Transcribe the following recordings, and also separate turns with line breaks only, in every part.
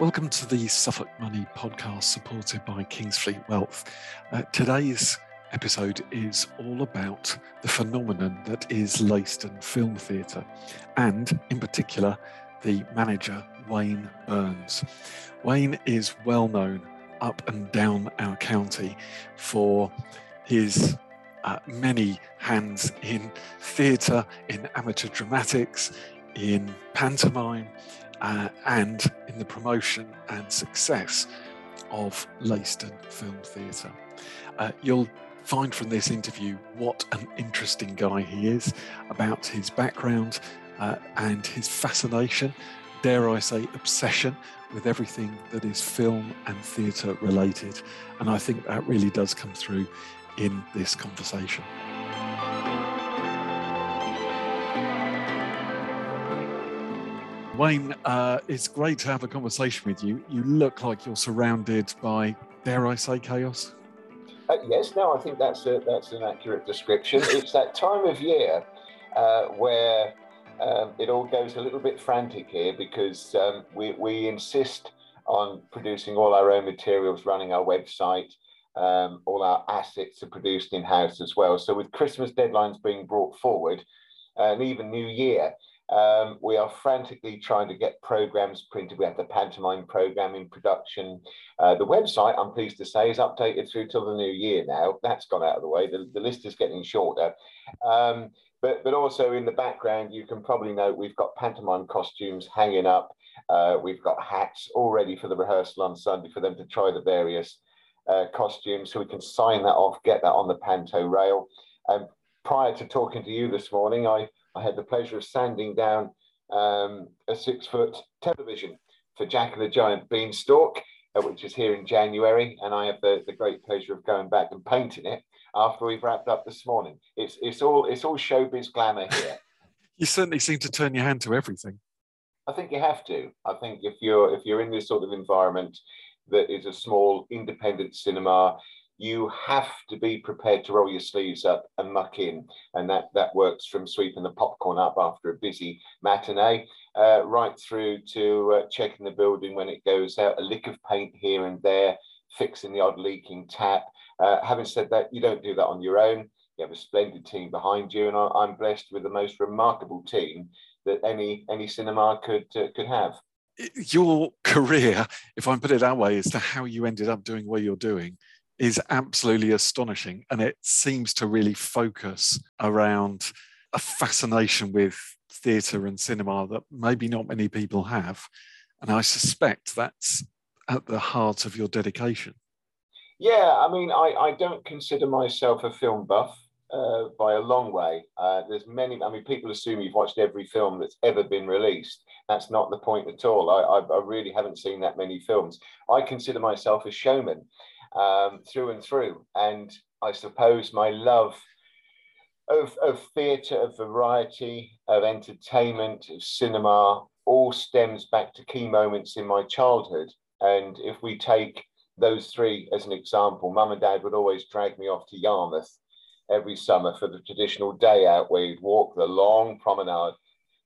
Welcome to the Suffolk Money podcast supported by Kingsfleet Wealth. Uh, today's episode is all about the phenomenon that is Leiston Film Theatre and, in particular, the manager Wayne Burns. Wayne is well known up and down our county for his uh, many hands in theatre, in amateur dramatics, in pantomime, uh, and in the promotion and success of Leiston Film Theatre. Uh, you'll find from this interview what an interesting guy he is, about his background uh, and his fascination, dare I say, obsession with everything that is film and theatre related. And I think that really does come through in this conversation. Wayne, uh, it's great to have a conversation with you. You look like you're surrounded by, dare I say, chaos.
Uh, yes, no, I think that's a, that's an accurate description. it's that time of year uh, where um, it all goes a little bit frantic here because um, we, we insist on producing all our own materials, running our website. Um, all our assets are produced in house as well. So, with Christmas deadlines being brought forward, and even New Year, um, we are frantically trying to get programs printed. We have the pantomime program in production. Uh, the website, I'm pleased to say, is updated through till the new year now. That's gone out of the way. The, the list is getting shorter. Um, but, but also in the background, you can probably note we've got pantomime costumes hanging up. Uh, we've got hats all ready for the rehearsal on Sunday for them to try the various uh, costumes so we can sign that off, get that on the panto rail. And prior to talking to you this morning, I I had the pleasure of sanding down um, a six foot television for Jack and the Giant Beanstalk, uh, which is here in January. And I have the, the great pleasure of going back and painting it after we've wrapped up this morning. It's, it's, all, it's all showbiz glamour here.
you certainly seem to turn your hand to everything.
I think you have to. I think if you're if you're in this sort of environment that is a small independent cinema, you have to be prepared to roll your sleeves up and muck in. And that, that works from sweeping the popcorn up after a busy matinee, uh, right through to uh, checking the building when it goes out, a lick of paint here and there, fixing the odd leaking tap. Uh, having said that, you don't do that on your own. You have a splendid team behind you, and I, am blessed with the most remarkable team that any any cinema could uh, could have.
Your career, if I put it that way, as to how you ended up doing what you're doing, is absolutely astonishing. And it seems to really focus around a fascination with theatre and cinema that maybe not many people have. And I suspect that's at the heart of your dedication.
Yeah, I mean, I, I don't consider myself a film buff uh, by a long way. Uh, there's many, I mean, people assume you've watched every film that's ever been released. That's not the point at all. I, I, I really haven't seen that many films. I consider myself a showman um, through and through. And I suppose my love of, of theatre, of variety, of entertainment, of cinema, all stems back to key moments in my childhood. And if we take those three as an example, mum and dad would always drag me off to Yarmouth every summer for the traditional day out where you'd walk the long promenade.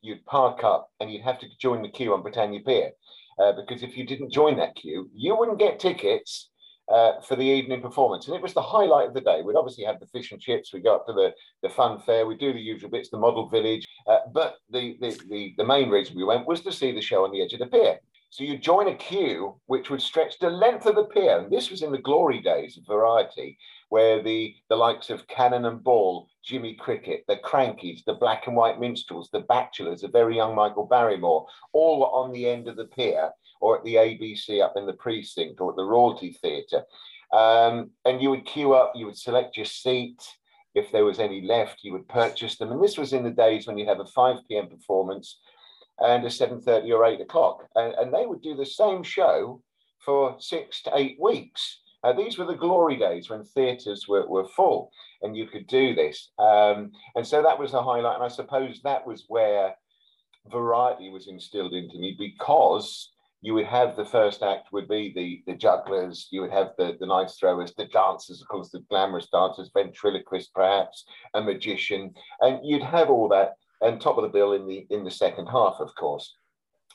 You'd park up and you'd have to join the queue on Britannia Pier. Uh, because if you didn't join that queue, you wouldn't get tickets uh, for the evening performance. And it was the highlight of the day. We'd obviously had the fish and chips, we go up to the, the fun fair, we do the usual bits, the model village. Uh, but the, the, the, the main reason we went was to see the show on the edge of the pier. So you join a queue which would stretch the length of the pier. And this was in the glory days of variety, where the, the likes of Cannon and Ball, Jimmy Cricket, the Krankies, the Black and White Minstrels, the Bachelors, the very young Michael Barrymore, all were on the end of the pier or at the ABC up in the precinct or at the Royalty Theatre. Um, and you would queue up, you would select your seat. If there was any left, you would purchase them. And this was in the days when you have a 5 p.m. performance and a 7.30 or 8 o'clock. And, and they would do the same show for six to eight weeks. Uh, these were the glory days when theatres were, were full and you could do this. Um, and so that was the highlight. And I suppose that was where variety was instilled into me because you would have the first act would be the the jugglers, you would have the the knife throwers, the dancers, of course, the glamorous dancers, ventriloquist, perhaps a magician, and you'd have all that and top of the bill in the in the second half, of course.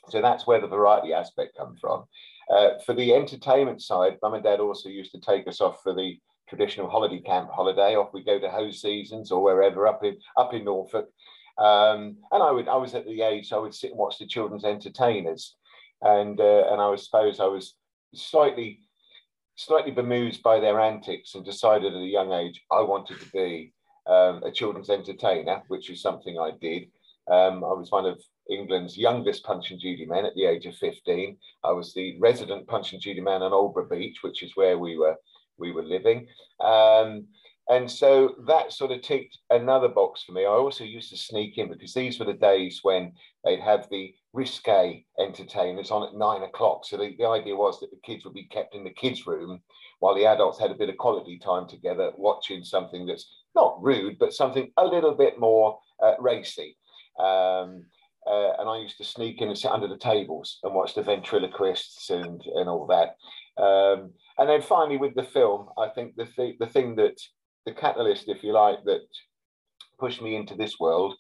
So that's where the variety aspect comes from. Uh, for the entertainment side, mum and dad also used to take us off for the traditional holiday camp holiday. Off we go to Hoseasons or wherever up in up in Norfolk. Um, and I would I was at the age I would sit and watch the children's entertainers, and uh, and I was suppose I was slightly slightly bemused by their antics and decided at a young age I wanted to be um, a children's entertainer, which is something I did. Um, I was one of England's youngest Punch and Judy men at the age of 15. I was the resident Punch and Judy man on Aldeburgh Beach, which is where we were we were living. Um, and so that sort of ticked another box for me. I also used to sneak in because these were the days when they'd have the risque entertainers on at nine o'clock. So the, the idea was that the kids would be kept in the kids' room while the adults had a bit of quality time together, watching something that's not rude, but something a little bit more uh, racy. Um, uh, and I used to sneak in and sit under the tables and watch the ventriloquists and, and all that. Um, and then finally, with the film, I think the, th- the thing that the catalyst, if you like, that pushed me into this world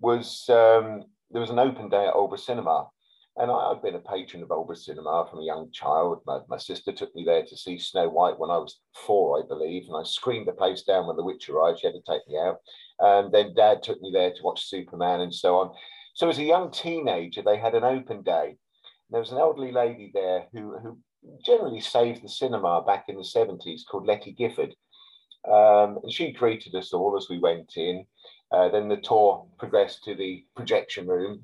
was um, there was an open day at Aldeburgh Cinema. And I, had been a patron of Aldeburgh Cinema from a young child. My, my, sister took me there to see Snow White when I was four, I believe, and I screamed the place down when The Witch arrived. She had to take me out. And then Dad took me there to watch Superman and so on. So as a young teenager, they had an open day. And There was an elderly lady there who, who generally saved the cinema back in the 70s called Letty Gifford. Um, and she greeted us all as we went in. Uh, then the tour progressed to the projection room,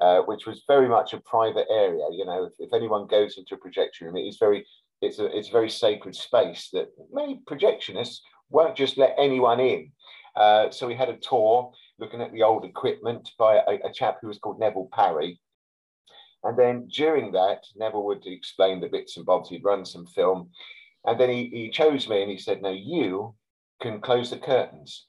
uh, which was very much a private area. You know, if, if, anyone goes into a projection room, it is very, it's a, it's a very sacred space that many projectionists won't just let anyone in. Uh, so we had a tour looking at the old equipment by a, a chap who was called Neville Parry. And then during that, Neville would explain the bits and bobs. He'd run some film. And then he, he chose me and he said, No, you can close the curtains.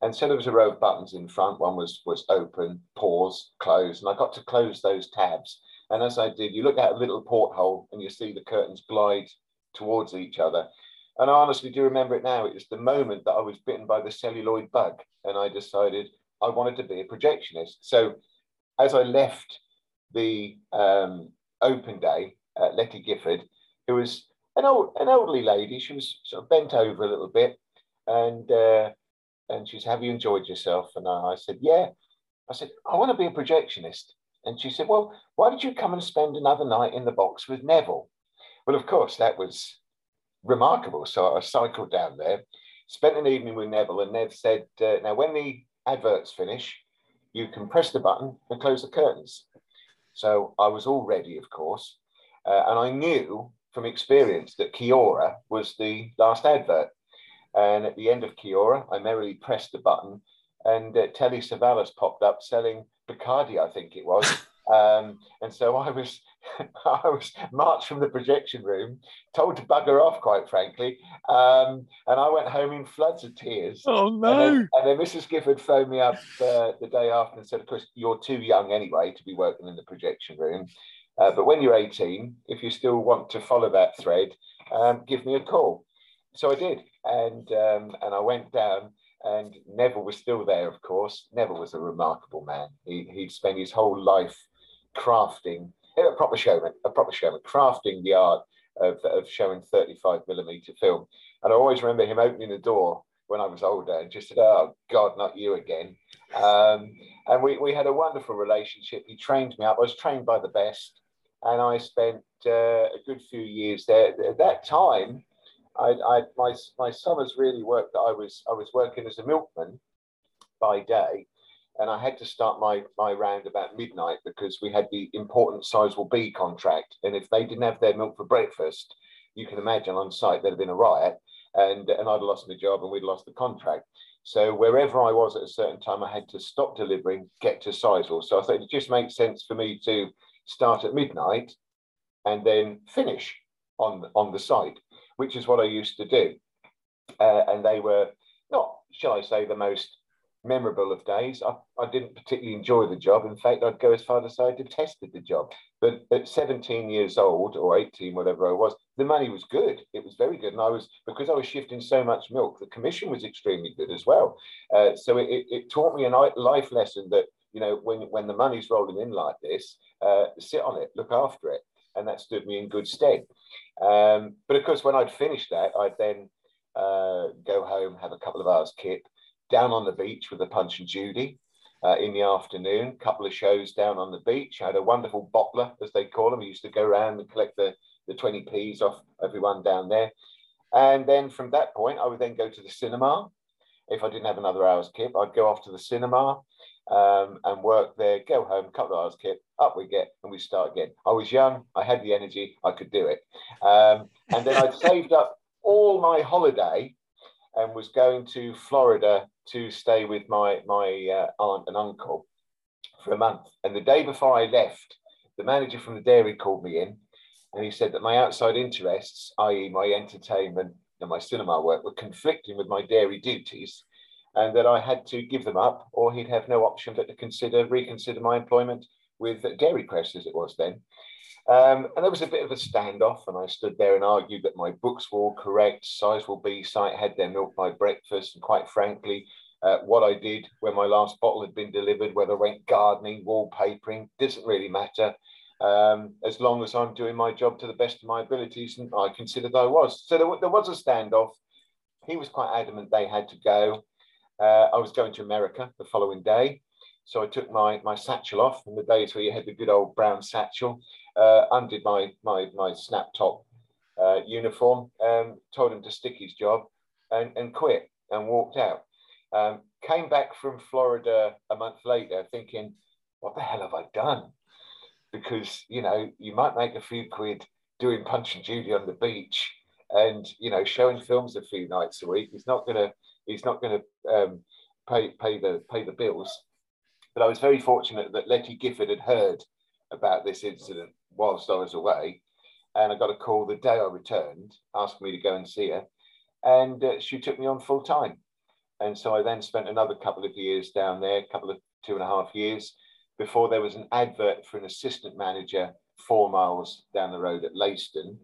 And so there was a row of buttons in front. One was, was open, pause, close. And I got to close those tabs. And as I did, you look at a little porthole and you see the curtains glide towards each other. And I honestly do remember it now. It was the moment that I was bitten by the celluloid bug. And I decided I wanted to be a projectionist. So as I left the um, open day at Letty Gifford, who was an old an elderly lady, she was sort of bent over a little bit, and uh, and she said, "Have you enjoyed yourself?" And I, I said, "Yeah." I said, "I want to be a projectionist." And she said, "Well, why did you come and spend another night in the box with Neville?" Well, of course, that was remarkable. So I cycled down there, spent an evening with Neville, and Nev said, uh, "Now, when the adverts finish, you can press the button and close the curtains. So I was all ready, of course. Uh, and I knew from experience that Kia-Ora was the last advert. And at the end of Kia-Ora, I merrily pressed the button and uh, Telly Savalas popped up selling Bacardi, I think it was. Um, and so I was I was marched from the projection room, told to bugger off, quite frankly. Um, and I went home in floods of tears.
Oh, no.
And then, and then Mrs. Gifford phoned me up uh, the day after and said, Of course, you're too young anyway to be working in the projection room. Uh, but when you're 18, if you still want to follow that thread, um, give me a call. So I did. And, um, and I went down and Neville was still there, of course. Neville was a remarkable man. He, he'd spent his whole life crafting a proper showman, a proper showman, crafting the art of, of showing 35 millimeter film. And I always remember him opening the door when I was older and just said, Oh God, not you again. Um, and we, we had a wonderful relationship. He trained me up. I was trained by the best. And I spent uh, a good few years there. At that time, I, I, my, my summers really worked. I was, I was working as a milkman by day and I had to start my my round about midnight because we had the important Sizewell B contract, and if they didn't have their milk for breakfast, you can imagine on site there'd have been a riot, and and I'd lost my job and we'd lost the contract. So wherever I was at a certain time, I had to stop delivering, get to Sizewell. So I thought it just makes sense for me to start at midnight and then finish on on the site, which is what I used to do. Uh, and they were not, shall I say, the most memorable of days. I, I didn't particularly enjoy the job. In fact, I'd go as far to say I detested the job. But at 17 years old or 18, whatever I was, the money was good. It was very good. And I was, because I was shifting so much milk, the commission was extremely good as well. Uh, so it, it, taught me a life lesson that you know, when, when the money's rolling in like this, uh, sit on it, look after it. And that stood me in good stead. Um, but of course, when I'd finished that, I'd then uh, go home, have a couple of hours kip, down on the beach with the Punch and Judy uh, in the afternoon, couple of shows down on the beach. I had a wonderful bottler, as they call them. We used to go around and collect the, the 20p's off everyone down there. And then from that point, I would then go to the cinema. If I didn't have another hour's kip, I'd go off to the cinema um, and work there, go home, couple of hours kip, up we get, and we start again. I was young, I had the energy, I could do it. Um, and then I'd saved up all my holiday and was going to Florida to stay with my, my uh, aunt and uncle for a month. And the day before I left, the manager from the dairy called me in and he said that my outside interests, i.e., my entertainment and my cinema work, were conflicting with my dairy duties and that I had to give them up or he'd have no option but to consider, reconsider my employment with Dairy Crest as it was then. Um, and there was a bit of a standoff, and I stood there and argued that my books were all correct. Sizewell B site had their milk by breakfast, and quite frankly, uh, what I did when my last bottle had been delivered, whether I went gardening, wallpapering, doesn't really matter. Um, as long as I'm doing my job to the best of my abilities, and I considered I was. So there, there was a standoff. He was quite adamant they had to go. Uh, I was going to America the following day. So I took my, my satchel off in the days where you had the good old brown satchel, uh, undid my, my, my snap top uh, uniform, um, told him to stick his job and, and quit and walked out. Um, came back from Florida a month later thinking, what the hell have I done? Because, you know, you might make a few quid doing punch and Judy on the beach and, you know, showing films a few nights a week. He's not going to, he's not going to um, pay, pay the, pay the bills. But I was very fortunate that Letty Gifford had heard about this incident whilst I was away. And I got a call the day I returned asking me to go and see her. And uh, she took me on full time. And so I then spent another couple of years down there, a couple of two and a half years, before there was an advert for an assistant manager four miles down the road at Leiston.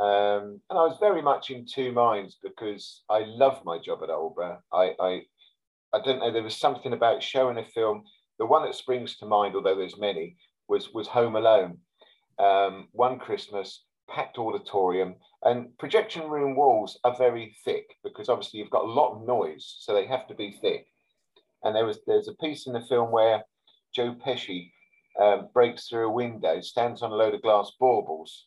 Um, and I was very much in two minds because I love my job at Aldeburgh. I, I, I don't know, there was something about showing a film the one that springs to mind, although there's many, was was Home Alone. Um, one Christmas, packed auditorium, and projection room walls are very thick because obviously you've got a lot of noise, so they have to be thick. And there was there's a piece in the film where Joe Pesci um, breaks through a window, stands on a load of glass baubles,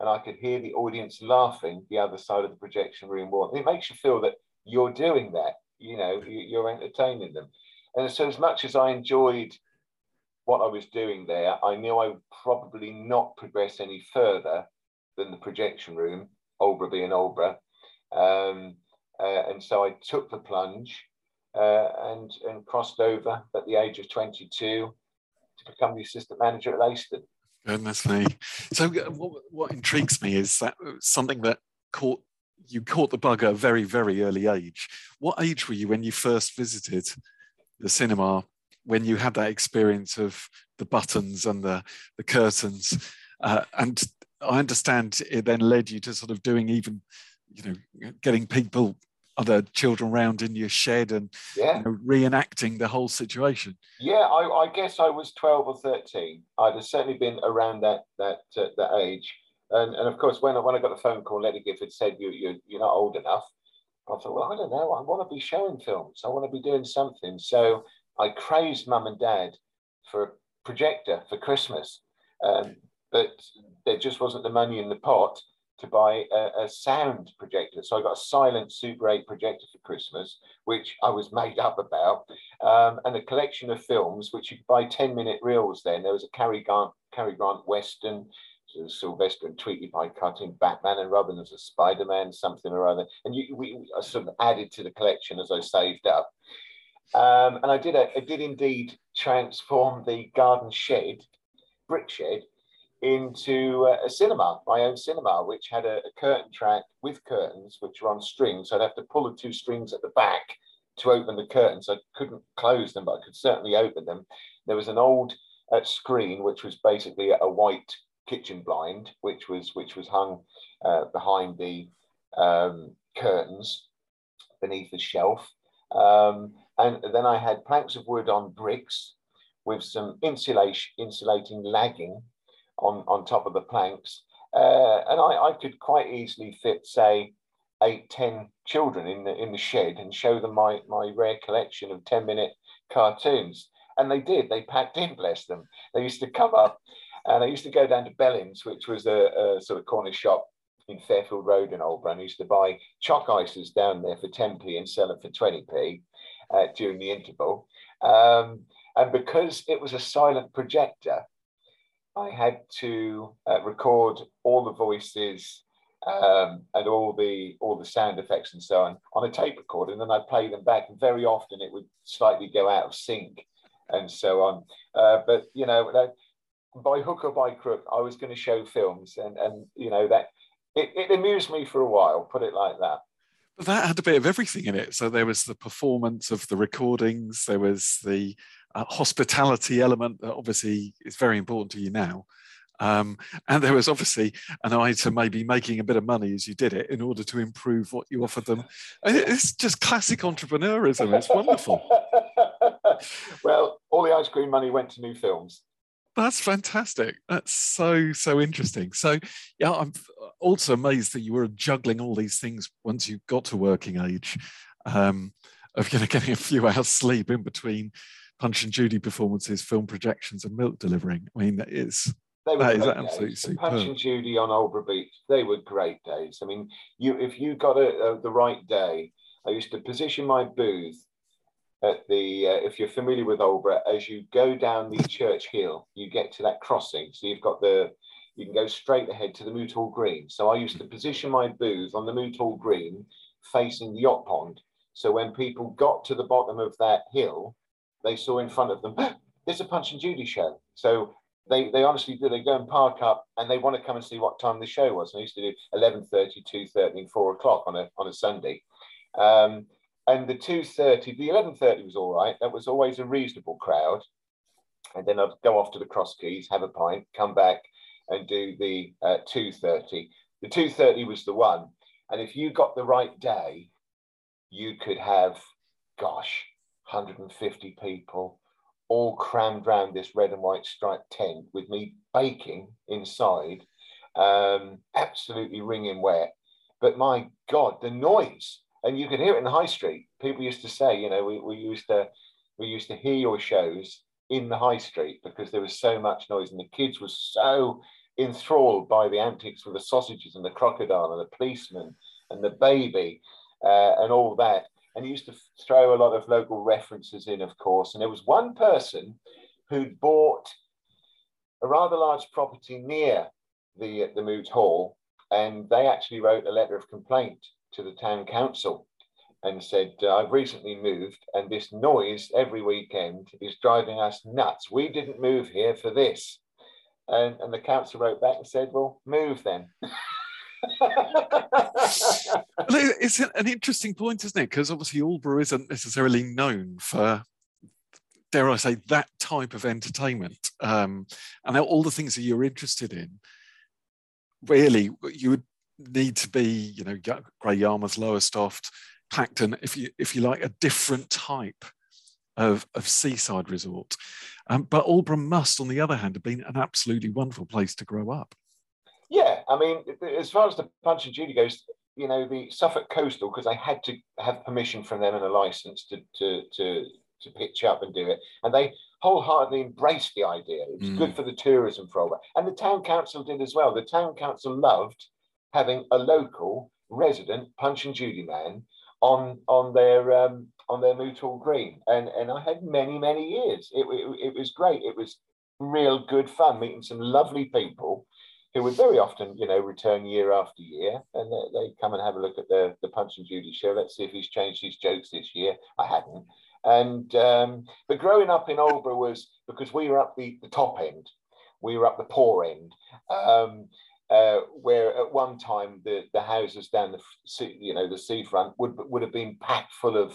and I could hear the audience laughing the other side of the projection room wall. It makes you feel that you're doing that, you know, you're entertaining them. And so, as much as I enjoyed what I was doing there, I knew I would probably not progress any further than the projection room, Aldeburgh being Aldeburgh. Um, uh, and so I took the plunge uh, and, and crossed over at the age of 22 to become the assistant manager at Leiston.
Goodness me. So, uh, what, what intrigues me is that uh, something that caught you caught the bug at a very, very early age. What age were you when you first visited the cinema when you had that experience of the buttons and the, the curtains. Uh, and I understand it then led you to sort of doing even, you know, getting people, other children around in your shed and
yeah.
you know, reenacting the whole situation.
Yeah, I, I, guess I was 12 or 13. I'd have certainly been around that that uh, that age. And, and of course, when I, when I got the phone call, Letty Gifford said, you, you, you're not old enough. I thought, well, I don't know. I want to be showing films. I want to be doing something. So I crazed mum and dad for a projector for Christmas, um, but there just wasn't the money in the pot to buy a, a, sound projector. So I got a silent Super 8 projector for Christmas, which I was made up about, um, and a collection of films, which you could buy 10 minute reels then. There was a Cary Grant, Cary Grant Western, Sylvester and Tweety Pie cutting Batman and Robin as a Spider Man, something or other. And you, we, we sort of added to the collection as I saved up. Um, and I did, a, I did indeed transform the garden shed, brick shed, into a cinema, my own cinema, which had a, a, curtain track with curtains, which were on strings. So I'd have to pull the two strings at the back to open the curtains. I couldn't close them, but I could certainly open them. There was an old uh, screen, which was basically a white kitchen blind, which was which was hung uh, behind the um, curtains beneath the shelf. Um, and then I had planks of wood on bricks with some insulation, insulating lagging on, on top of the planks. Uh, and I, I could quite easily fit, say, eight, ten children in the in the shed and show them my my rare collection of 10 minute cartoons. And they did, they packed in, bless them. They used to come up and I used to go down to Bellins, which was a, a sort of corner shop in Fairfield Road in. And I used to buy chalk ices down there for 10p and sell it for 20p uh, during the interval. Um, and because it was a silent projector, I had to uh, record all the voices um, and all the all the sound effects and so on on a tape recorder, and then I'd play them back. And very often it would slightly go out of sync and so on. Uh, but you know, that, by hook or by crook, I was going to show films, and and you know that it, it amused me for a while. Put it like that.
But that had a bit of everything in it. So there was the performance of the recordings. There was the uh, hospitality element that obviously is very important to you now. Um, and there was obviously an eye to maybe making a bit of money as you did it in order to improve what you offered them. It's just classic entrepreneurism. It's wonderful.
well, all the ice cream money went to new films.
That's fantastic. That's so so interesting. So, yeah, I'm also amazed that you were juggling all these things once you got to working age, um, of you know getting a few hours sleep in between Punch and Judy performances, film projections, and milk delivering. I mean, it's
they were that is absolutely days. superb. Punch and Judy on Aldeburgh Beach, they were great days. I mean, you if you got a, a, the right day, I used to position my booth at the, uh, if you're familiar with Aldeburgh, as you go down the church hill, you get to that crossing. So you've got the, you can go straight ahead to the Moot Hall Green. So I used to position my booth on the Moot Hall Green facing the yacht pond. So when people got to the bottom of that hill, they saw in front of them, there's a Punch and Judy show. So they, they honestly do. They go and park up and they want to come and see what time the show was. And I used to do 11.30, 2.30 and 4 o'clock on a, on a Sunday. Um, and the 2.30, the 11.30 was all right. That was always a reasonable crowd. And then I'd go off to the Cross Keys, have a pint, come back and do the uh, 2.30. The 2.30 was the one. And if you got the right day, you could have, gosh, 150 people all crammed round this red and white striped tent with me baking inside, um, absolutely wringing wet. But my God, the noise and you can hear it in the high street. People used to say, you know, we, we used to we used to hear your shows in the high street because there was so much noise, and the kids were so enthralled by the antics with the sausages and the crocodile and the policeman and the baby uh, and all that. And he used to throw a lot of local references in, of course. And there was one person who'd bought a rather large property near the the Moot Hall, and they actually wrote a letter of complaint to the town council and said, uh, I've recently moved and this noise every weekend is driving us nuts. We didn't move here for this. And, and the council wrote back and said, Well, move then.
it's an interesting point, isn't it? Because obviously Aldeburgh isn't necessarily known for, dare I say, that type of entertainment. Um, and all the things that you're interested in, really, you would need to be, you know, Great Yarmouth, Lowestoft, Clacton, if you if you like, a different type of, of seaside resort. Um, but Aldeburgh must, on the other hand, have been an absolutely wonderful place to grow up.
I mean, as far as the Punch and Judy goes, you know, the Suffolk Coastal, because I had to have permission from them and a license to to to to pitch up and do it, and they wholeheartedly embraced the idea. It was mm. good for the tourism for all that. and the town council did as well. The town council loved having a local resident Punch and Judy man on on their um, on their Moot Hall Green, and and I had many many years. It, it, it was great. It was real good fun meeting some lovely people who would very often, you know, return year after year, and they, they come and have a look at the the Punch and Judy show. Let's see if he's changed his jokes this year. I hadn't. And um, but growing up in Aldeburgh was because we were up the, the top end, we were up the poor end. Um, uh, where at one time the, the houses down the sea, you know the seafront would would have been packed full of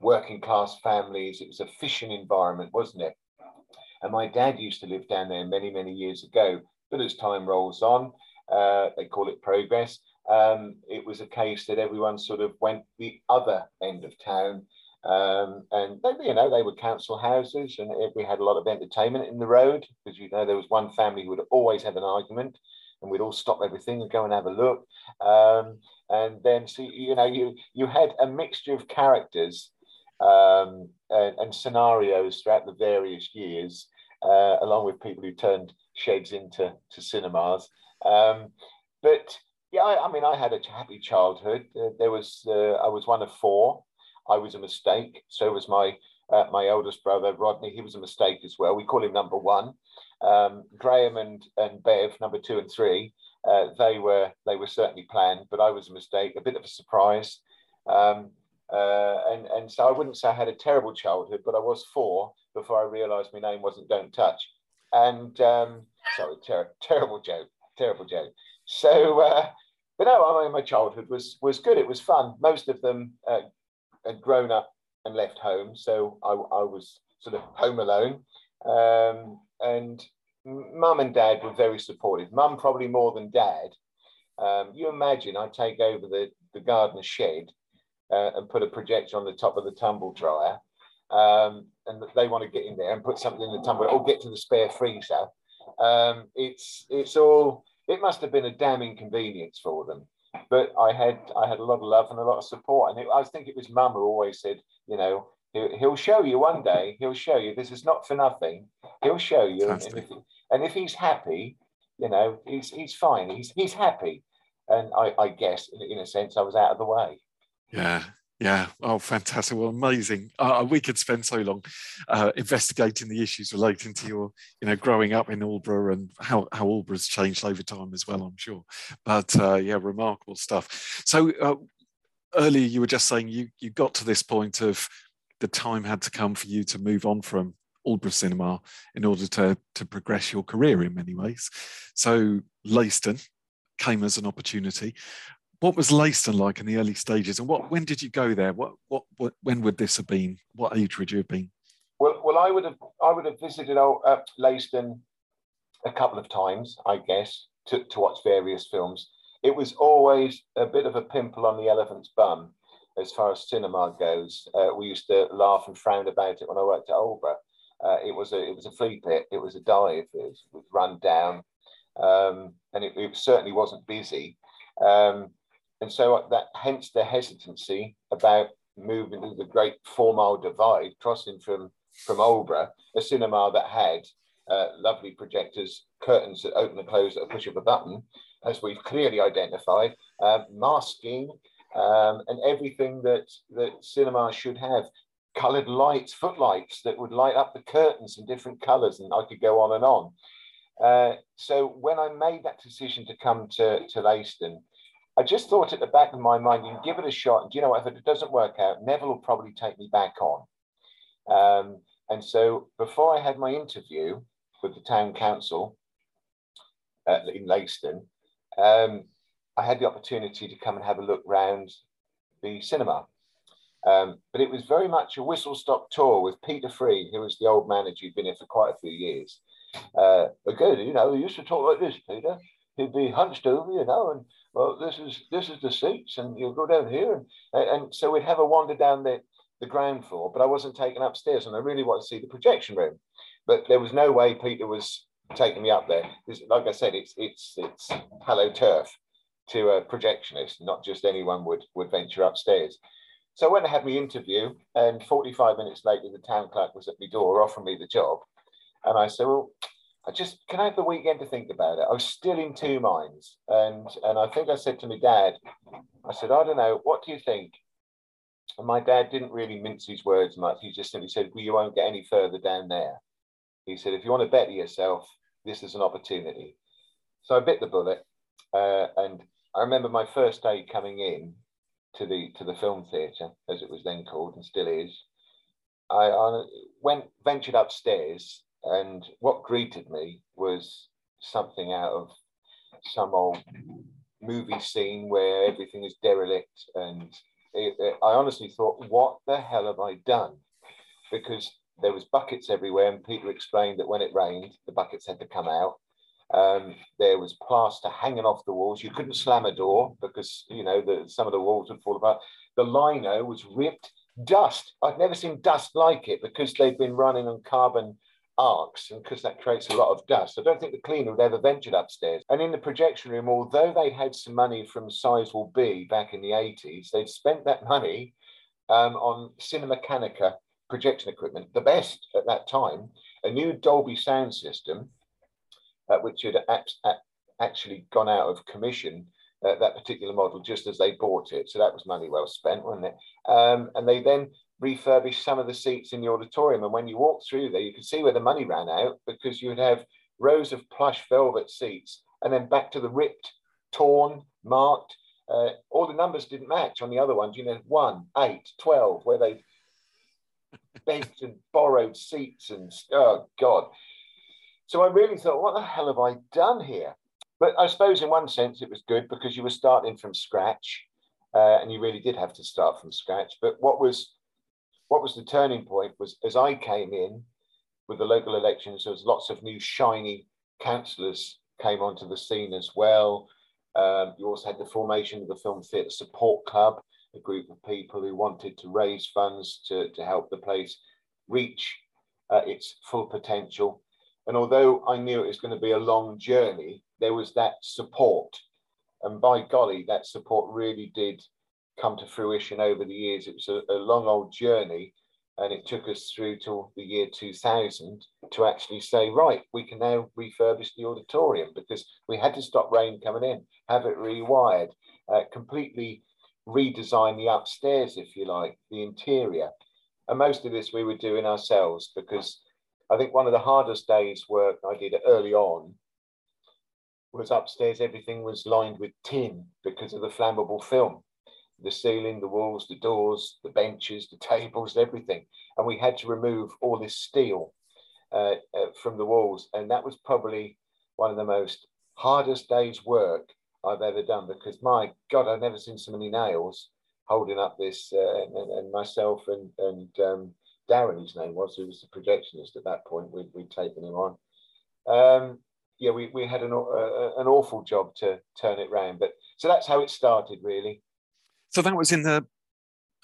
working class families. It was a fishing environment, wasn't it? And my dad used to live down there many many years ago. But as time rolls on, uh, they call it progress. Um, it was a case that everyone sort of went the other end of town Um, and they, you know, they were council houses, and we had a lot of entertainment in the road because you know there was one family who would always have an argument, and we'd all stop everything and go and have a look. Um, and then see, you know, you you had a mixture of characters um, and, and, scenarios throughout the various years, uh, along with people who turned sheds into to cinemas. Um, but yeah, I, I, mean, I had a happy childhood. Uh, there was uh, I was one of four. I was a mistake. So was my uh, my eldest brother Rodney. He was a mistake as well. We call him number one. Um, Graham and and Bev, number two and three. Uh, they were they were certainly planned, but I was a mistake, a bit of a surprise. Um, uh, and and so I wouldn't say I had a terrible childhood, but I was four before I realised my name wasn't Don't Touch. And um, sorry, ter- terrible joke, terrible joke. So, uh, but no, I mean, my childhood was was good. It was fun. Most of them uh, had grown up and left home, so I, I was sort of home alone. Um, and mum and dad were very supportive. Mum probably more than dad. Um, you imagine I take over the, the garden shed uh, and put a projector on the top of the tumble dryer, um, and they want to get in there and put something in the tumble or get to the spare freezer. Um, it's it's all. It must have been a damn inconvenience for them but I had I had a lot of love and a lot of support. And it, I think it was Mum who always said, you know, he'll, he'll, show you one day. He'll show you. This is not for nothing. He'll show you. And if, and if, he's happy, you know, he's he's fine. He's he's happy. And I, I guess, in, in a sense, I was out of the way.
Yeah, yeah. Oh, fantastic. Well, amazing. Uh, uh, we could spend so long uh, investigating the issues relating to your, you know, growing up in Aldeburgh and how, how Aldeburgh's changed over time as well, I'm sure. But uh, yeah, remarkable stuff. So uh, earlier you were just saying you, you got to this point of the time had to come for you to move on from Aldeburgh Cinema in order to, to progress your career in many ways. So Leiston came as an opportunity what was Leiston like in the early stages, and what when did you go there? What what, what when would this have been? What age would you have been?
Well, well, I would have I would have visited uh, Leiston a couple of times, I guess, to, to watch various films. It was always a bit of a pimple on the elephant's bum as far as cinema goes. Uh, we used to laugh and frown about it when I worked at Aldeburgh. Uh, it was a it was a flea pit. It was a dive. It was, it was run down, um, and it, it, certainly wasn't busy. Um, and so that hence the hesitancy about moving to the great four mile divide, crossing from from Aldeburgh, a cinema that had uh, lovely projectors, curtains that open and close at a push of a button, as we've clearly identified, uh, masking, um, and everything that that cinema should have. Coloured lights, footlights that would light up the curtains in different colours, and I could go on and on. Uh, so when I made that decision to come to, to Leiston, I just thought at the back of my mind, you give it a shot. And you know what? If it doesn't work out, Neville will probably take me back on. Um, and so before I had my interview with the town council uh, in Leiston, um, I had the opportunity to come and have a look round the cinema. Um, but it was very much a whistle stop tour with Peter Free, who was the old manager who'd been here for quite a few years. Uh, again, you know, we used to talk like this, Peter. He'd be hunched over, you know, and well, this is this is the seats, and you'll go down here, and and so we'd have a wander down the the ground floor, but I wasn't taken upstairs, and I really wanted to see the projection room, but there was no way Peter was taking me up there. like I said, it's it's it's hello turf to a projectionist, not just anyone would would venture upstairs. So I went I had my interview, and 45 minutes later, the town clerk was at my door offering me the job, and I said, well. I just can I have the weekend to think about it. I was still in two minds, and and I think I said to my dad, I said, I don't know, what do you think? And my dad didn't really mince his words much. He just simply said, Well, you won't get any further down there. He said, If you want to better yourself, this is an opportunity. So I bit the bullet, uh, and I remember my first day coming in to the to the film theatre, as it was then called and still is. I, I went ventured upstairs and what greeted me was something out of some old movie scene where everything is derelict. And it, it, I honestly thought, what the hell have I done? Because there was buckets everywhere, and Peter explained that when it rained, the buckets had to come out. Um, there was plaster hanging off the walls. You couldn't slam a door because you know the, some of the walls would fall apart. The lino was ripped dust. I've never seen dust like it because they've been running on carbon arcs and because that creates a lot of dust. I don't think the cleaner would ever ventured upstairs. And in the projection room, although they'd had some money from Sizewell B back in the 80s, they'd spent that money um, on Cinemeccanica projection equipment, the best at that time, a new Dolby sound system, uh, which had actually gone out of commission uh, that particular model just as they bought it. So that was money well spent, wasn't it? Um, and they then refurbished some of the seats in the auditorium. And when you walk through there, you could see where the money ran out because you would have rows of plush velvet seats and then back to the ripped, torn, marked. Uh, all the numbers didn't match on the other ones. You know, one, eight, 12, where they begged and borrowed seats and, oh God. So I really thought, what the hell have I done here? But I suppose in one sense it was good because you were starting from scratch, uh, and you really did have to start from scratch. But what was what was the turning point was as I came in with the local elections, there was lots of new shiny councillors came onto the scene as well. Um, you also had the formation of the Film Theatre Support Club, a group of people who wanted to raise funds to, to help the place reach uh, its full potential. And although I knew it was going to be a long journey, there was that support. And by golly, that support really did come to fruition over the years. It was a, a long old journey, and it took us through till the year 2000 to actually say, right, we can now refurbish the auditorium because we had to stop rain coming in, have it rewired, uh, completely redesign the upstairs, if you like, the interior. And most of this we were doing ourselves because I think one of the hardest days work I did early on was upstairs. Everything was lined with tin because of the flammable film. The ceiling, the walls, the doors, the benches, the tables, everything. And we had to remove all this steel uh, uh, from the walls. And that was probably one of the most hardest days work I've ever done because my God, I've never seen so many nails holding up this uh, and, and, myself and, and um, Darren, his name was, who was the projectionist at that point. We'd, we'd taken him on. Um, yeah, we, we had an, uh, an awful job to turn it round. But so that's how it started, really.
So that was in the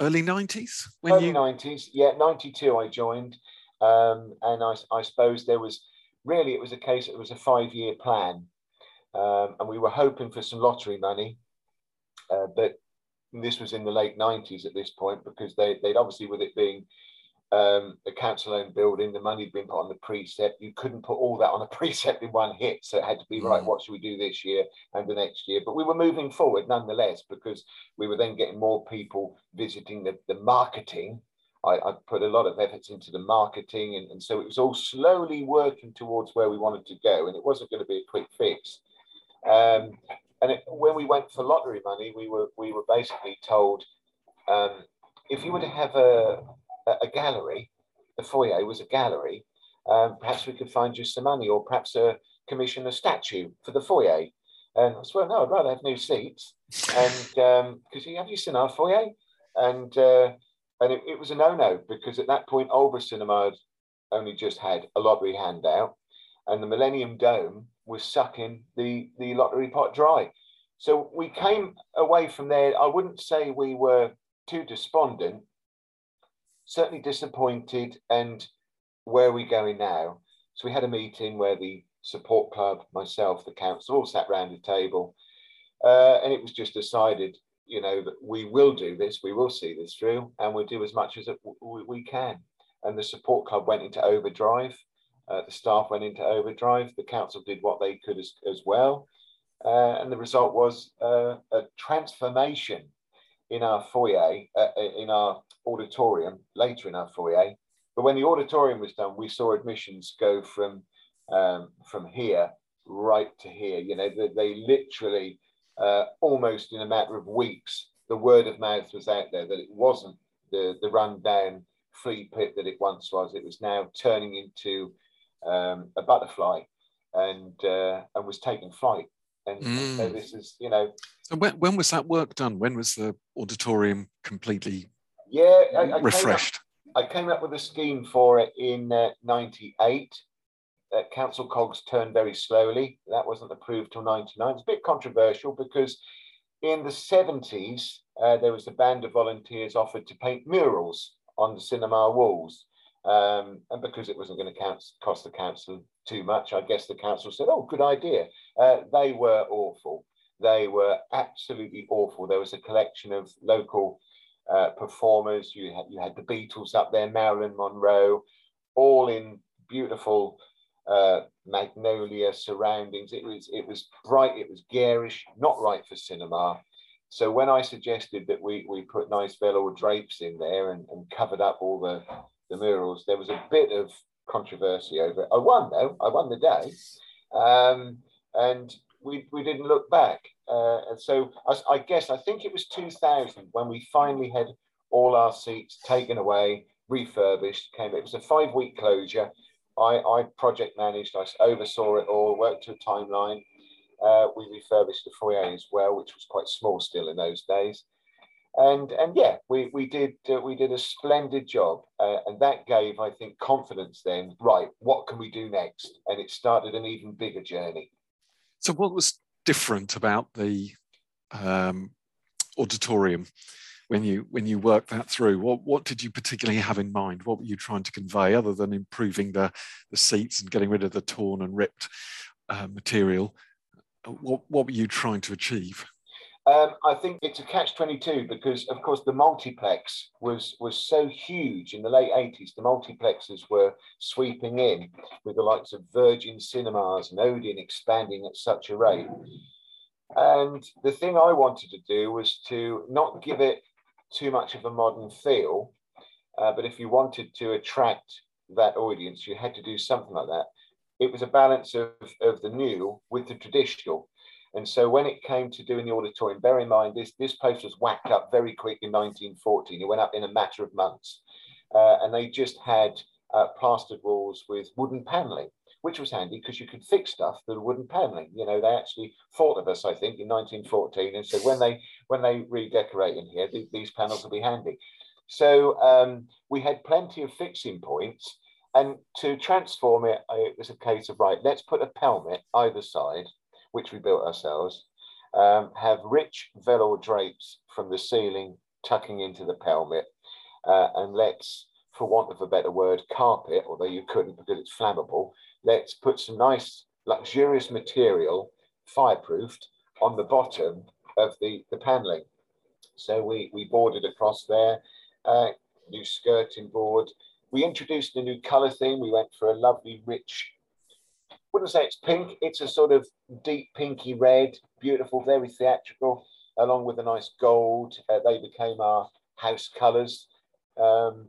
early 90s?
When early you... 90s, yeah, 92 I joined. Um, and I, I suppose there was really, it was a case, it was a five year plan. Um, and we were hoping for some lottery money. Uh, but this was in the late 90s at this point because they, they'd obviously, with it being um, a council owned building, the money had been put on the precept. You couldn't put all that on a precept in one hit. So it had to be, right, mm. what should we do this year and the next year? But we were moving forward nonetheless because we were then getting more people visiting the, the marketing. I, I put a lot of efforts into the marketing. And, and so it was all slowly working towards where we wanted to go. And it wasn't going to be a quick fix. Um, and it, when we went for lottery money, we were, we were basically told um, if you were to have a, a gallery, the foyer was a gallery, um, perhaps we could find you some money or perhaps a commission a statue for the foyer. And I said, well, no, I'd rather have new seats. And because um, have you seen our foyer? And uh, and it, it was a no-no because at that point, Aldeburgh Cinema had only just had a lottery handout, and the Millennium Dome was sucking the the lottery pot dry. So we came away from there. I wouldn't say we were too despondent, certainly disappointed and where are we going now? So we had a meeting where the support club, myself, the council all sat round the table. Uh, and it was just decided, you know, that we will do this, we will see this through, and we'll do as much as we can. And the support club went into overdrive. Uh, the staff went into overdrive. The council did what they could as, as well. Uh, and the result was uh, a transformation in our foyer, uh, in our auditorium, later in our foyer. But when the auditorium was done, we saw admissions go from um, from here right to here. You know, they, they literally uh, almost in a matter of weeks, the word of mouth was out there that it wasn't the the rundown flea pit that it once was. It was now turning into um, a butterfly, and uh, and was taking flight. And mm. so this is, you know.
So when, when was that work done? When was the auditorium completely
yeah, I, I
refreshed?
Came up, I came up with a scheme for it in uh, 98. Uh, council cogs turned very slowly. That wasn't approved till 99. It's a bit controversial because in the 70s, uh, there was a band of volunteers offered to paint murals on the cinema walls. Um, and because it wasn't going to cost the council too much, I guess the council said, oh, good idea. Uh, they were awful. They were absolutely awful. There was a collection of local uh, performers. You had, you had the Beatles up there, Marilyn Monroe, all in beautiful uh, magnolia surroundings. It was it was bright, it was garish, not right for cinema. So when I suggested that we we put nice velour drapes in there and, and covered up all the, the murals, there was a bit of controversy over it. I won though, I won the day. Um, and we, we didn't look back. Uh, and so I, I guess I think it was 2000 when we finally had all our seats taken away, refurbished. Came it was a five week closure. I, I project managed. I oversaw it all. Worked to a timeline. Uh, we refurbished the foyer as well, which was quite small still in those days. And and yeah, we we did uh, we did a splendid job, uh, and that gave I think confidence. Then right, what can we do next? And it started an even bigger journey.
So, what was different about the um, auditorium when you when you worked that through? What what did you particularly have in mind? What were you trying to convey, other than improving the the seats and getting rid of the torn and ripped uh, material? What what were you trying to achieve?
Um, I think it's a catch twenty two because, of course, the multiplex was was so huge in the late eighties. The multiplexes were sweeping in with the likes of Virgin Cinemas and Odeon expanding at such a rate. And the thing I wanted to do was to not give it too much of a modern feel, uh, but if you wanted to attract that audience, you had to do something like that. It was a balance of, of the new with the traditional and so when it came to doing the auditorium, bear in mind this, this post was whacked up very quick in 1914. It went up in a matter of months. Uh, and they just had uh, plastered walls with wooden paneling, which was handy because you could fix stuff with wooden paneling. You know, they actually thought of us, I think, in 1914 and said when they when they redecorate in here, th- these panels will be handy. So um, we had plenty of fixing points. And to transform it, uh, it was a case of right, let's put a pelmet either side which we built ourselves, um, have rich velour drapes from the ceiling tucking into the pelmet, uh, and let's, for want of a better word, carpet, although you couldn't because it's flammable, let's put some nice luxurious material, fireproofed, on the bottom of the, the paneling. So we, we boarded across there, uh, new skirting board. We introduced a new colour theme. We went for a lovely, rich wouldn't say it's pink. It's a sort of deep pinky red, beautiful, very theatrical, along with a nice gold. Uh, they became our house colours. Um,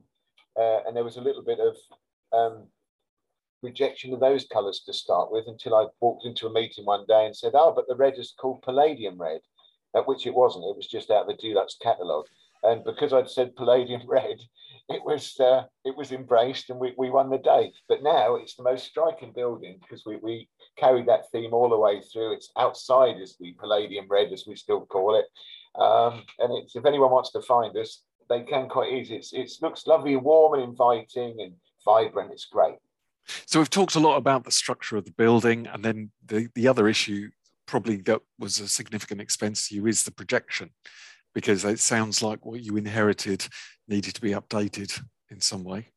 uh, and there was a little bit of um, rejection of those colours to start with until I walked into a meeting one day and said, oh, but the red is called palladium red, at which it wasn't. It was just out of the Dulux catalogue. And because I'd said palladium red, it was uh, it was embraced and we, we won the day. But now it's the most striking building because we, we carried that theme all the way through. It's outside as the Palladium Red, as we still call it. Um, and it's if anyone wants to find us, they can quite easy. It's it looks lovely, warm and inviting and vibrant. It's great.
So we've talked a lot about the structure of the building, and then the, the other issue probably that was a significant expense to you is the projection because it sounds like what you inherited needed to be updated in some way.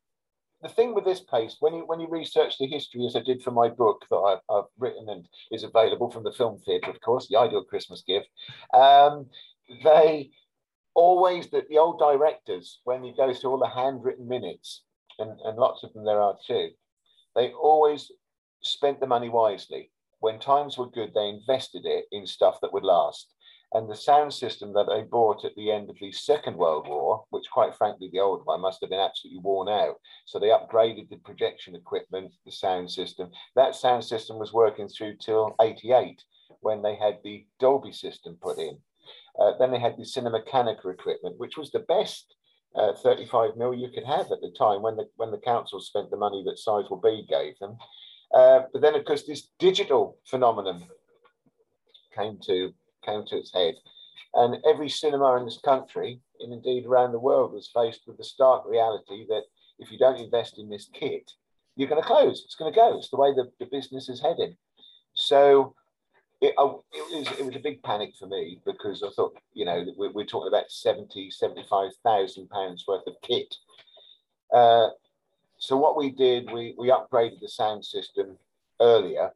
The thing with this place, when you when you research the history, as I did for my book that I've, I've written and is available from the film theatre, of course, the ideal Christmas gift, um, they always that the old directors, when you go through all the handwritten minutes, and, and lots of them there are too, they always spent the money wisely. When times were good, they invested it in stuff that would last. And the sound system that they bought at the end of the Second World War, which quite frankly, the old one must have been absolutely worn out. So they upgraded the projection equipment, the sound system. That sound system was working through till 88 when they had the Dolby system put in. Uh, then they had the Cinemeccanica equipment, which was the best uh, 35 mil you could have at the time when the when the council spent the money that Sizewell B gave them. Uh, but then, of course, this digital phenomenon came to came to its head. And every cinema in this country, and indeed around the world, was faced with the stark reality that if you don't invest in this kit, you're going to close. It's going to go. It's the way the, the business is heading. So it, oh, it, was, it was a big panic for me because I thought, you know, we're, we're talking about 70, 75,000 pounds worth of kit. Uh, so what we did, we, we upgraded the sound system earlier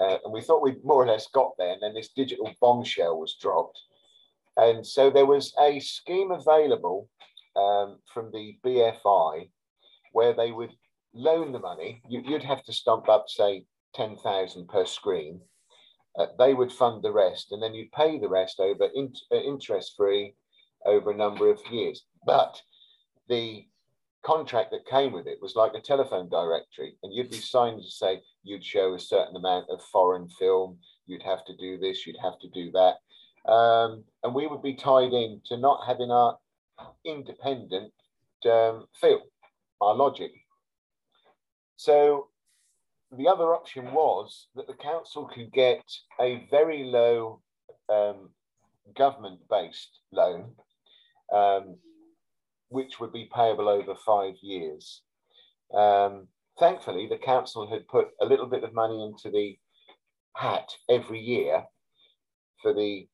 uh, and we thought we'd more or less got there and then this digital bombshell was dropped. And so there was a scheme available um, from the BFI where they would loan the money. You, would have to stump up, say, 10,000 per screen uh, they would fund the rest, and then you'd pay the rest over in, uh, interest free over a number of years. But the contract that came with it was like a telephone directory, and you'd be signed to say you'd show a certain amount of foreign film, you'd have to do this, you'd have to do that. Um, and we would be tied in to not having our independent um, feel, our logic. So the other option was that the council could get a very low um, government based loan, um, which would be payable over five years. Um, thankfully, the council had put a little bit of money into the hat every year for the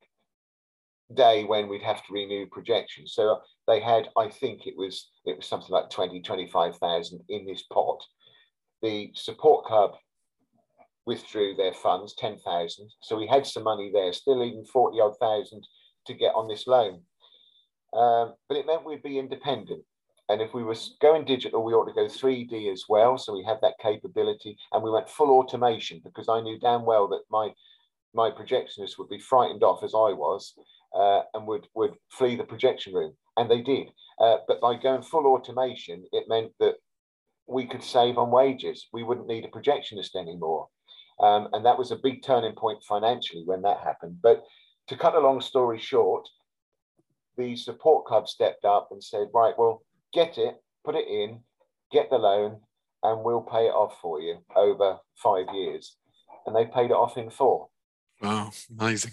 day when we'd have to renew projections. So they had, I think it was it was something like 20, 25,000 in this pot the support club withdrew their funds, 10,000. So we had some money there, still even 40 odd thousand to get on this loan. Um, but it meant we'd be independent. And if we were going digital, we ought to go 3D as well. So we have that capability. And we went full automation because I knew damn well that my my projectionists would be frightened off as I was uh, and would, would flee the projection room. And they did. Uh, but by going full automation, it meant that we could save on wages. We wouldn't need a projectionist anymore. Um, and that was a big turning point financially when that happened. But to cut a long story short, the support club stepped up and said, right, well, get it, put it in, get the loan, and we'll pay it off for you over five years. And they paid it off in four.
Wow, amazing.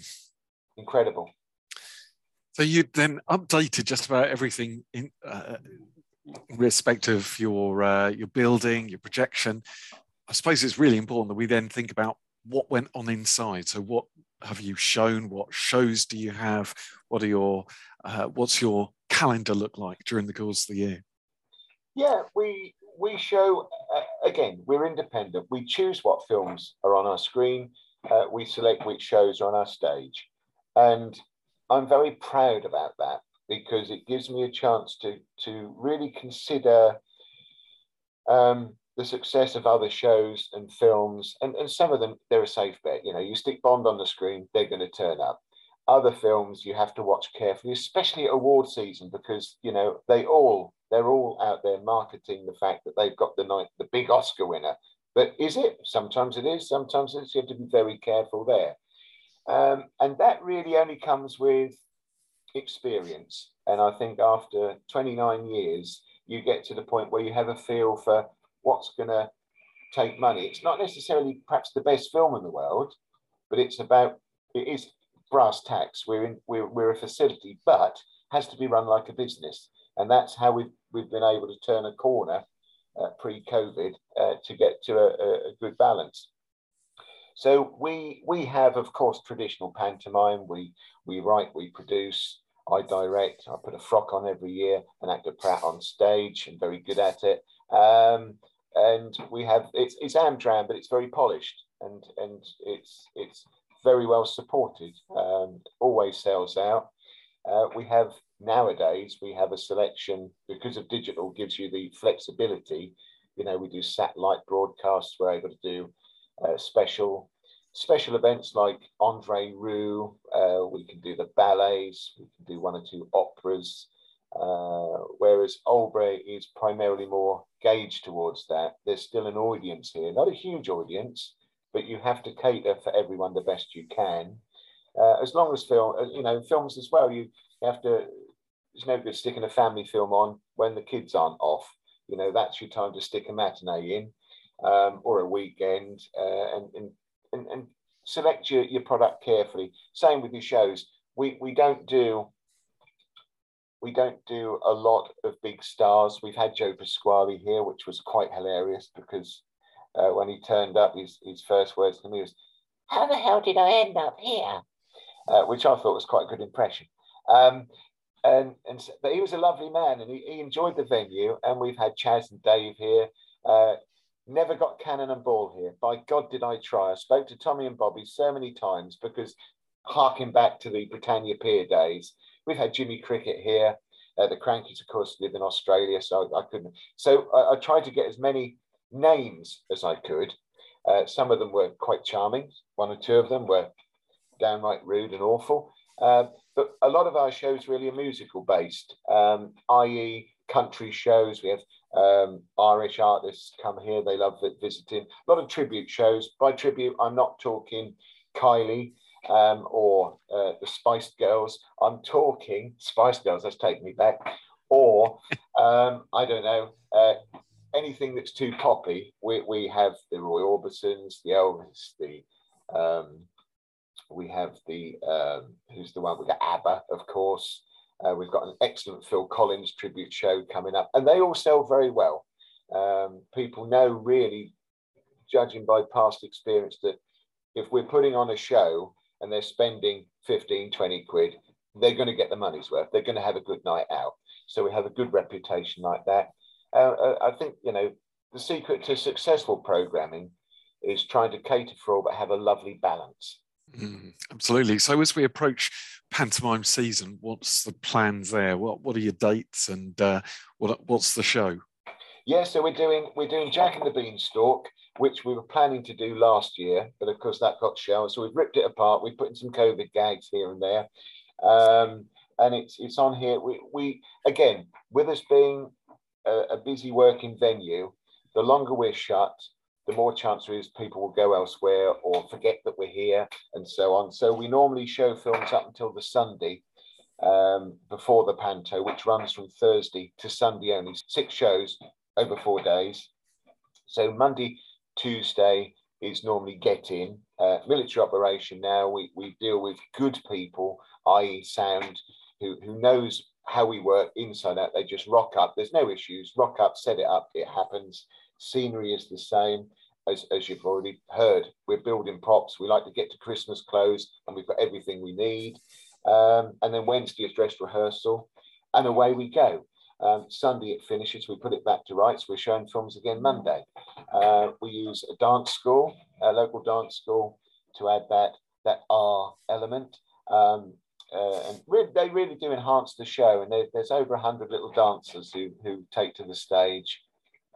Incredible.
So you then updated just about everything in, uh, respect of your uh, your building, your projection. I suppose it's really important that we then think about what went on inside. So, what have you shown? What shows do you have? What are your uh, what's your calendar look like during the course of the year?
Yeah, we we show uh, again. We're independent. We choose what films are on our screen. Uh, we select which shows are on our stage, and I'm very proud about that because it gives me a chance to to really consider um, the success of other shows and films, and, and some of them they're a safe bet. You know, you stick Bond on the screen, they're going to turn up. Other films you have to watch carefully, especially at award season, because you know they all they're all out there marketing the fact that they've got the night the big Oscar winner. But is it? Sometimes it is. Sometimes it's, you have to be very careful there. Um, and that really only comes with experience. And I think after 29 years, you get to the point where you have a feel for what's going to take money. It's not necessarily perhaps the best film in the world, but it's about, it is brass tacks. We're, in, we're, we're a facility, but has to be run like a business. And that's how we've, we've been able to turn a corner uh, pre-COVID uh, to get to a, a, good balance. So we we have, of course, traditional pantomime. We we write, we produce, I direct. I put a frock on every year, an actor Pratt on stage, and very good at it. Um, and we have it's it's Amdram, but it's very polished and and it's it's very well supported. Um, always sells out. Uh, we have nowadays we have a selection because of digital gives you the flexibility. You know, we do satellite broadcasts. We're able to do uh, special special events like Andre Rieu, uh, we can do the ballets, we can do one or two operas, uh, whereas Aldeburgh is primarily more gauged towards that. There's still an audience here, not a huge audience, but you have to cater for everyone the best you can. Uh, as long as film, uh, you know, films as well, you have to, it's no good sticking a family film on when the kids aren't off. You know, that's your time to stick a matinee in. Um, or a weekend uh, and, and and, and select your, your product carefully. Same with your shows. We, we don't do we don't do a lot of big stars. We've had Joe Pasquale here, which was quite hilarious because uh, when he turned up, his, his first words to me was, how the hell did I end up here? Uh, which I thought was quite a good impression. Um, and and but he was a lovely man, and he, he enjoyed the venue. And we've had Chas and Dave here. Uh, never got cannon and ball here. By God, did I try! I spoke to Tommy and Bobby so many times because, harking back to the Britannia Pier days, we've had Jimmy Cricket here. Uh, the Krankies, of course, live in Australia, so I, I couldn't. So I, I, tried to get as many names as I could. Uh, some of them were quite charming. One or two of them were downright rude and awful. Uh, but a lot of our shows really are musical based, um, i.e., country shows. We have um, Irish artists come here; they love visiting. A lot of tribute shows. By tribute, I'm not talking Kylie um, or uh, the Spice Girls. I'm talking Spice Girls. That's taking me back. Or um, I don't know uh, anything that's too poppy. We, we have the Roy Orbisons, the Elvis, the um, we have the um, who's the one we got ABBA, of course. Uh, we've got an excellent Phil Collins tribute show coming up, and they all sell very well. Um, people know, really, judging by past experience, that if we're putting on a show and they're spending 15, 20 quid, they're going to get the money's worth. They're going to have a good night out. So we have a good reputation like that. Uh, uh I think, you know, the secret to successful programming is trying to cater for all, but have a lovely balance.
Mm, absolutely. So as we approach pantomime season, what's the plans there? What what are your dates and uh, what what's the show?
Yeah, so we're doing we're doing Jack and the Beanstalk, which we were planning to do last year, but of course that got shelved. So we've ripped it apart. We put in some COVID gags here and there, um, and it's it's on here. We we again with us being a, a busy working venue, the longer we're shut, the more chance there is people will go elsewhere or forget that we're here and so on. So we normally show films up until the Sunday um, before the panto, which runs from Thursday to Sunday only, six shows over four days. So Monday, Tuesday is normally get in. Uh, military operation now, we, we deal with good people, i.e. sound, who, who knows how we work inside out. They just rock up. There's no issues. Rock up, set it up. It happens. Scenery is the same as, as you've already heard, we're building props. We like to get to Christmas close and we've got everything we need. Um, and then Wednesday is dress rehearsal and away we go. Um, Sunday it finishes, we put it back to rights. We're showing films again Monday. Uh, we use a dance school, a local dance school, to add that that R element. Um, uh, and really, they really do enhance the show. And there, there's over a hundred little dancers who who take to the stage.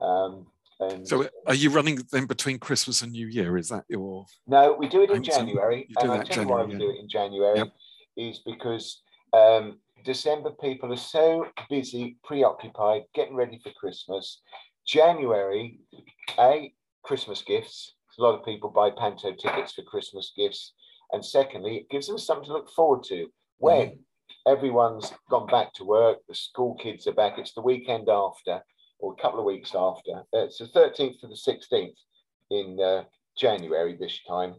Um,
and so, are you running them between Christmas and New Year? Is that your?
No, we do it in January. and I tell you why we do it in January yep. is because um, December people are so busy, preoccupied, getting ready for Christmas. January, a Christmas gifts. A lot of people buy panto tickets for Christmas gifts, and secondly, it gives them something to look forward to when mm. everyone's gone back to work. The school kids are back. It's the weekend after or a couple of weeks after. It's the 13th to the 16th in uh, January this time.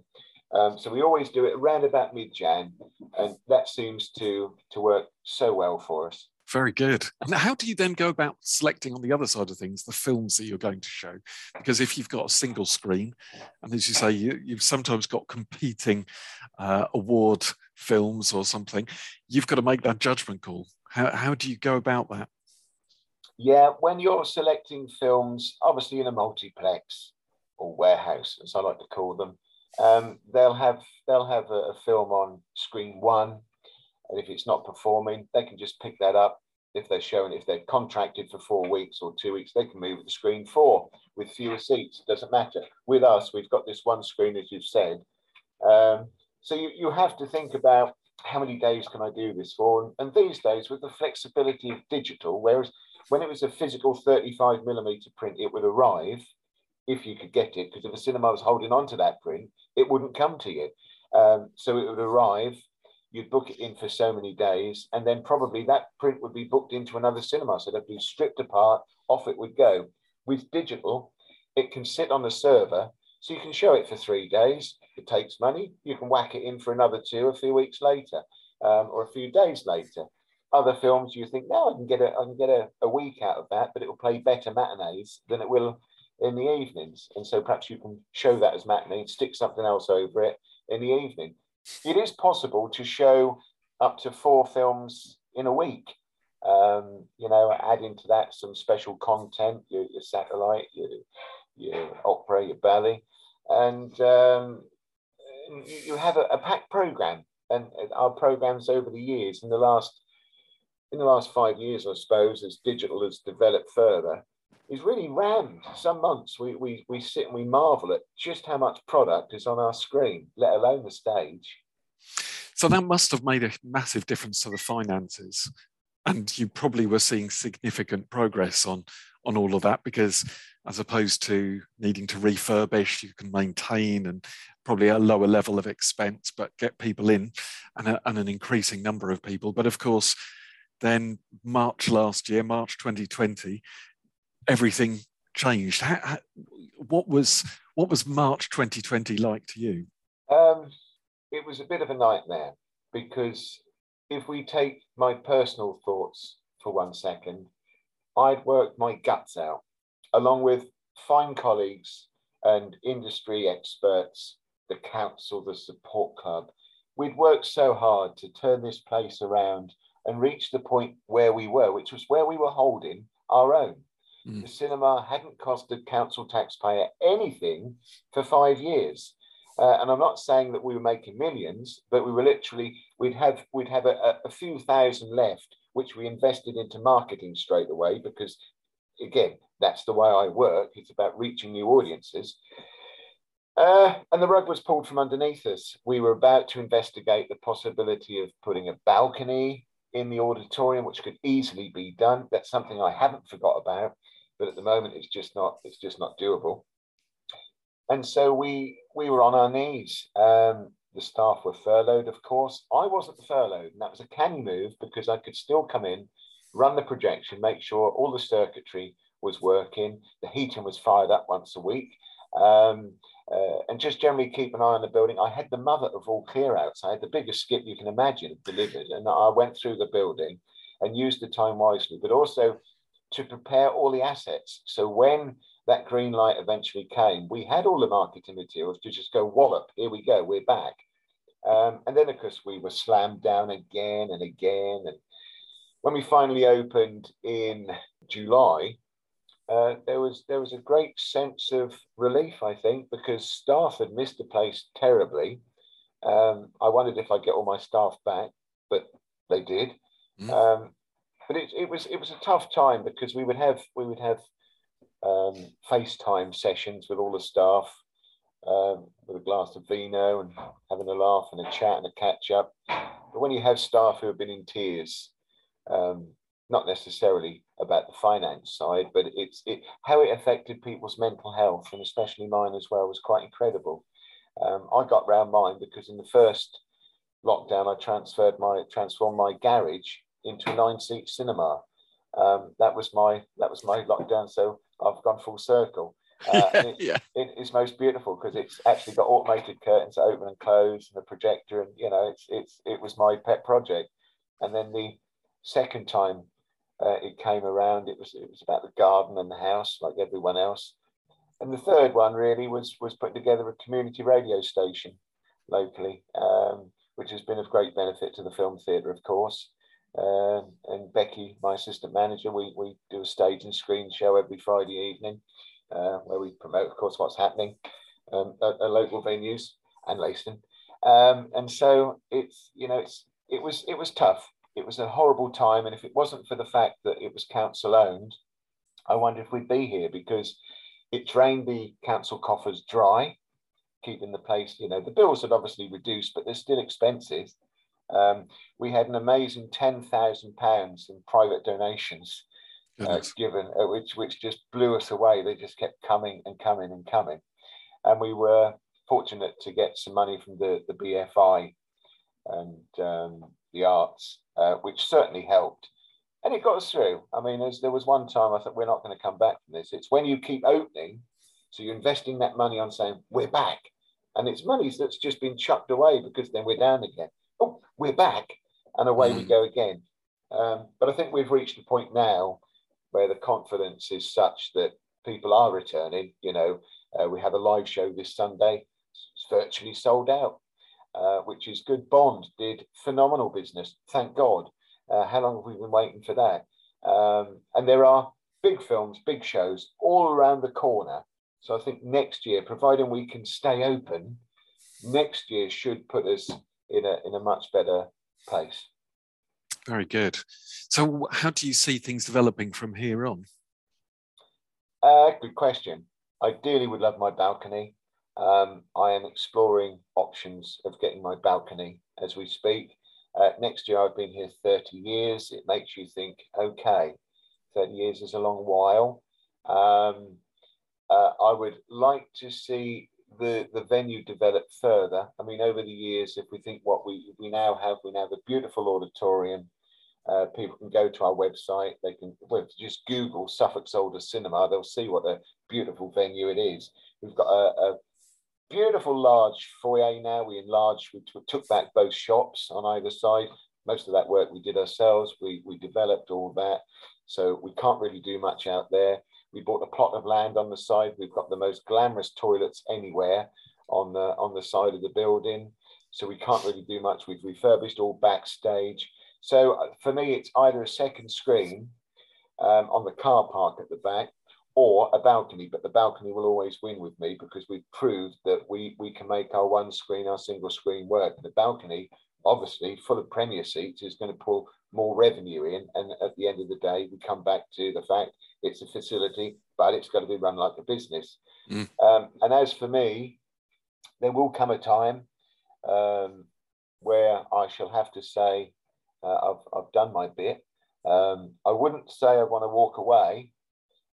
Um, so we always do it around about mid-Jan, and that seems to to work so well for us.
Very good. And how do you then go about selecting on the other side of things the films that you're going to show? Because if you've got a single screen, and as you say, you, have sometimes got competing uh, award films or something, you've got to make that judgment call. How, how do you go about that?
Yeah, when you're selecting films, obviously in a multiplex or warehouse, as I like to call them, um, they'll have they'll have a, a, film on screen one, and if it's not performing, they can just pick that up. If they're showing, if they're contracted for four weeks or two weeks, they can move the screen four with fewer seats. Doesn't matter. With us, we've got this one screen, as you've said. Um, so you, you have to think about how many days can I do this for? And, and these days, with the flexibility of digital, whereas when it was a physical 35 millimeter print, it would arrive if you could get it, because if a cinema was holding on to that print, it wouldn't come to you. Um, so it would arrive, you'd book it in for so many days, and then probably that print would be booked into another cinema. So they'd be stripped apart, off it would go. With digital, it can sit on the server, so you can show it for three days. It takes money. You can whack it in for another two a few weeks later, um, or a few days later other films you think, no, I can get a, I can get a, a week out of that, but it will play better matinees than it will in the evenings. And so perhaps you can show that as matinee, stick something else over it, in the evening. It is possible to show up to four films in a week. Um, you know, adding to that some special content, your, your satellite, your, your opera, your ballet, and um, you have a, a packed program. And our programs over the years, in the last in the last five years, I suppose, as digital has developed further, is really rammed. Some months we, we, we sit and we marvel at just how much product is on our screen, let alone the stage.
So that must have made a massive difference to the finances. And you probably were seeing significant progress on, on all of that because as opposed to needing to refurbish, you can maintain and probably a lower level of expense, but get people in and, a, and an increasing number of people. But of course, then March last year, March 2020, everything changed. How, how, what was what was March 2020 like to you?
Um, it was a bit of a nightmare because if we take my personal thoughts for one second, I'd worked my guts out along with fine colleagues and industry experts, the council, the support club. We'd worked so hard to turn this place around and reach the point where we were, which was where we were holding our own. Mm. The cinema hadn't costed council taxpayer anything for five years. Uh, and I'm not saying that we were making millions, but we were literally we'd have we'd have a, a few thousand left, which we invested into marketing straight away because, again, that's the way I work. It's about reaching new audiences. Uh, and the rug was pulled from underneath us. We were about to investigate the possibility of putting a balcony in the auditorium, which could easily be done. That's something I haven't forgot about but at the moment it's just not it's just not doable. And so we we were on our knees. Um, the staff were furloughed, of course. I wasn't furloughed, and that was a canny move because I could still come in, run the projection, make sure all the circuitry was working, the heating was fired up once a week, um, uh, and just generally keep an eye on the building. I had the mother of all clearouts. I had the biggest skip you can imagine delivered, and I went through the building and used the time wisely, but also to prepare all the assets. So when that green light eventually came, we had all the marketing materials to just go wallop. Here we go, we're back. Um, and then of course we were slammed down again and again. And when we finally opened in July, uh, there was there was a great sense of relief, I think, because staff had missed the place terribly. Um, I wondered if I'd get all my staff back, but they did. Mm. Um, but it, it was it was a tough time because we would have we would have um, FaceTime sessions with all the staff um, with a glass of vino and having a laugh and a chat and a catch up. But when you have staff who have been in tears, um, not necessarily about the finance side, but it's it how it affected people's mental health and especially mine as well was quite incredible. Um, I got round mine because in the first lockdown I transferred my transformed my garage into a nine seat cinema. Um, that was my that was my lockdown. So I've gone full circle. Uh, it, yeah. it, it's most beautiful because it's actually got automated curtains that open and close and a projector, and you know, it's it's it was my pet project. And then the second time uh, it came around, it was it was about the garden and the house, like everyone else. And the third one really was was putting together a community radio station locally, um, which has been of great benefit to the film theatre, of course. Um, and Becky, my assistant manager, we, we do a stage and screen show every Friday evening uh, where we promote, of course, what's happening um, at, at, local venues and Leiston. Um, and so it's, you know, it's, it was, it was tough. It was a horrible time. And if it wasn't for the fact that it was council owned, I wonder if we'd be here because it drained the council coffers dry, keeping the place, you know, the bills have obviously reduced, but they're still expensive. Um, we had an amazing ten thousand pounds in private donations uh, given, uh, which which just blew us away. They just kept coming and coming and coming, and we were fortunate to get some money from the the BFI and um, the arts, uh, which certainly helped. And it got us through. I mean, there was one time I thought we're not going to come back from this. It's when you keep opening, so you're investing that money on saying we're back, and it's money that's just been chucked away because then we're down again we're back, and away mm. we go again. Um, but I think we've reached a point now where the confidence is such that people are returning. You know, uh, we have a live show this Sunday; it's virtually sold out. uh, which is good. Bond did phenomenal business, thank God. Uh, how long have we been waiting for that? Um, and there are big films, big shows all around the corner. So I think next year, providing we can stay open, next year should put us in a in a much better place.
Very good. So, how do you see things developing from here on?
Uh, good question. Ideally, would love my balcony. Um, I am exploring options of getting my balcony as we speak. Uh, next year, I've been here 30 years. It makes you think, okay, 30 years is a long while. Um, uh, I would like to see the, the venue develop further. I mean, over the years, if we think what we, we now have, we now have a beautiful auditorium. Uh, people can go to our website. They can well, just Google Suffolk's oldest cinema. They'll see what a beautiful venue it is. We've got a, a beautiful large foyer now. We enlarged, we took back both shops on either side. Most of that work we did ourselves. We, we developed all that. So we can't really do much out there. We bought a plot of land on the side. We've got the most glamorous toilets anywhere on the on the side of the building. So we can't really do much. We've refurbished all backstage. So uh, for me, it's either a second screen um, on the car park at the back or a balcony, but the balcony will always win with me because we've proved that we, we can make our one screen, our single screen work. The balcony, obviously, full of Premier seats, is going to pull more revenue in. And at the end of the day, we come back to the fact it's a facility, but it's got to be run like a business. Mm. Um, and as for me, there will come a time um, where I shall have to say, uh, I've, I've done my bit. Um, I wouldn't say I want to walk away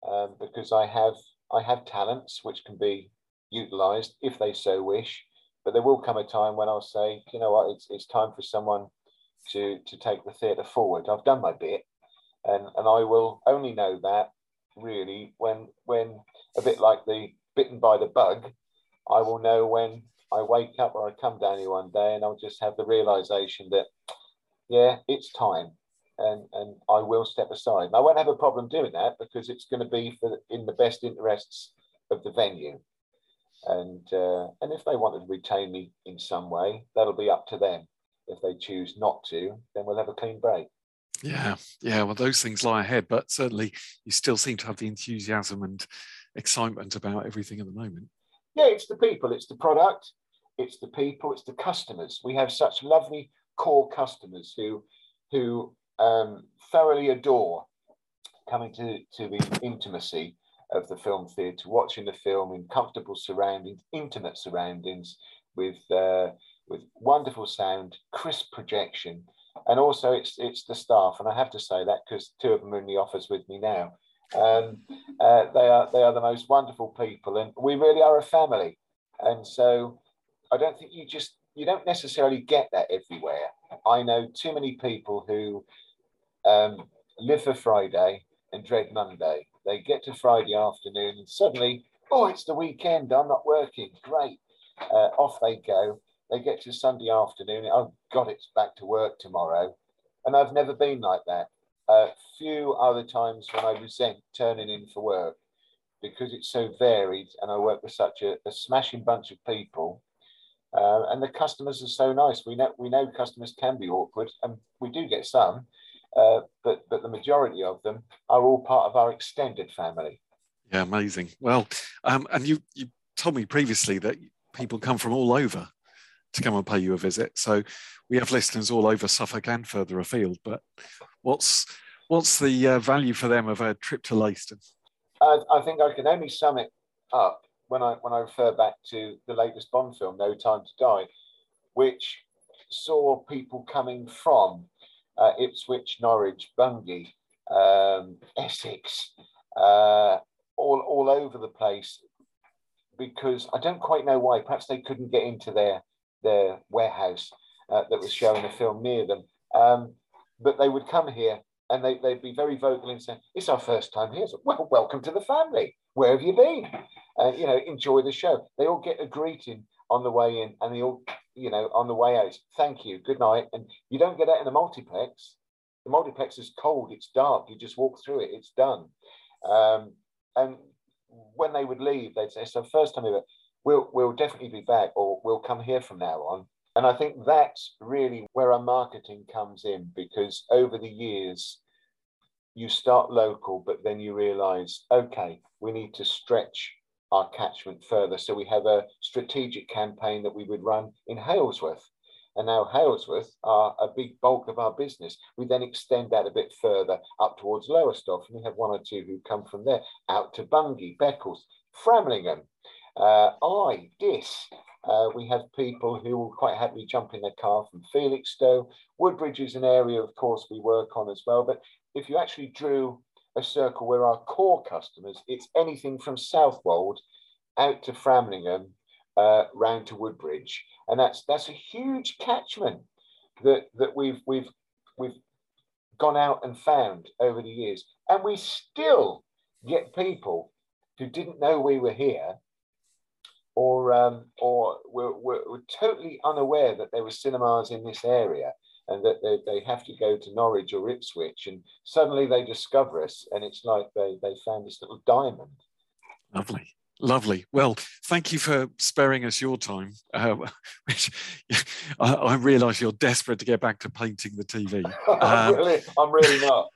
um, because I have I have talents which can be utilised if they so wish. But there will come a time when I'll say, you know what, it's, it's time for someone to to take the theatre forward. I've done my bit, and and I will only know that really when when a bit like the bitten by the bug, I will know when I wake up or I come down here one day and I'll just have the realization that yeah, it's time and and I will step aside. And I won't have a problem doing that because it's going to be for in the best interests of the venue. And uh, and if they wanted to retain me in some way, that'll be up to them. If they choose not to, then we'll have a clean break.
Yeah, yeah. Well, those things lie ahead, but certainly you still seem to have the enthusiasm and excitement about everything at the moment.
Yeah, it's the people, it's the product, it's the people, it's the customers. We have such lovely core customers who who um, thoroughly adore coming to, to the intimacy of the film theatre, watching the film in comfortable surroundings, intimate surroundings, with uh, with wonderful sound, crisp projection, and also it's it's the staff. And I have to say that because two of them are in the office with me now. Um, uh, they are they are the most wonderful people, and we really are a family. And so I don't think you just you don't necessarily get that everywhere. I know too many people who um, live for Friday and dread Monday. They get to Friday afternoon and suddenly, oh, it's the weekend. I'm not working. Great. Uh, off they go. They get to Sunday afternoon. Oh, God, it's back to work tomorrow. And I've never been like that. Uh, few other times when I resent turning in for work because it's so varied and I work with such a, a smashing bunch of people. Uh, and the customers are so nice. We know we know customers can be awkward, and we do get some, uh, but but the majority of them are all part of our extended family.
Yeah, amazing. Well, um, and you you told me previously that people come from all over to come and pay you a visit. So we have listeners all over Suffolk and further afield. But what's what's the uh, value for them of a trip to Leiston?
I, I think I can only sum it up when I when I refer back to the latest Bond film, No Time to Die, which saw people coming from uh, Ipswich, Norwich, Bungay, um, Essex, uh, all, all over the place because I don't quite know why. Perhaps they couldn't get into their, their warehouse uh, that was showing a film near them. Um, but they would come here and they, they'd be very vocal in saying, It's our first time here. So, well, welcome to the family. Where have you been? Uh, you know, enjoy the show. They all get a greeting on the way in and they all you know, on the way out, thank you, good night. And you don't get that in a multiplex. The multiplex is cold, it's dark, you just walk through it, it's done. Um, and when they would leave, they'd say, So, first time ever, we'll, we'll definitely be back, or we'll come here from now on. And I think that's really where our marketing comes in because over the years, you start local, but then you realize, okay, we need to stretch our catchment further. So we have a strategic campaign that we would run in Halesworth. And now Halesworth are a big bulk of our business. We then extend that a bit further up towards Lowestoft, and we have one or two who come from there out to Bungay, Beccles, Framlingham, uh, I, Diss. Uh, we have people who will quite happily jump in their car from Felixstowe. Woodbridge is an area, of course, we work on as well. But if you actually drew a circle where our core customers, it's anything from Southwold out to Framlingham, uh, round to Woodbridge, and that's that's a huge catchment that that we've we've we've gone out and found over the years, and we still get people who didn't know we were here or um, or were, were, were, totally unaware that there were cinemas in this area and that they, they have to go to Norwich or Ipswich and suddenly they discover us and it's like they, they found this little diamond.
Lovely. Lovely. Well, thank you for sparing us your time. Uh, which I, I realise you're desperate to get back to painting the TV.
I'm, um, really, I'm really not.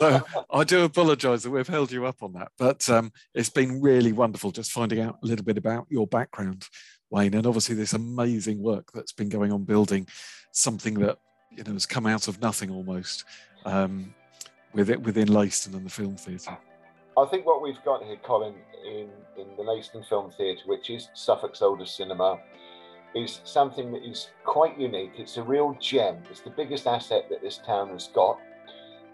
so I do apologise that we've held you up on that, but um, it's been really wonderful just finding out a little bit about your background, Wayne, and obviously this amazing work that's been going on building something that you know has come out of nothing almost um, with it within Leiston and the film theatre.
I think what we've got here, Colin, in, in the Leiston Film Theatre, which is Suffolk's oldest cinema, is something that is quite unique. It's a real gem. It's the biggest asset that this town has got.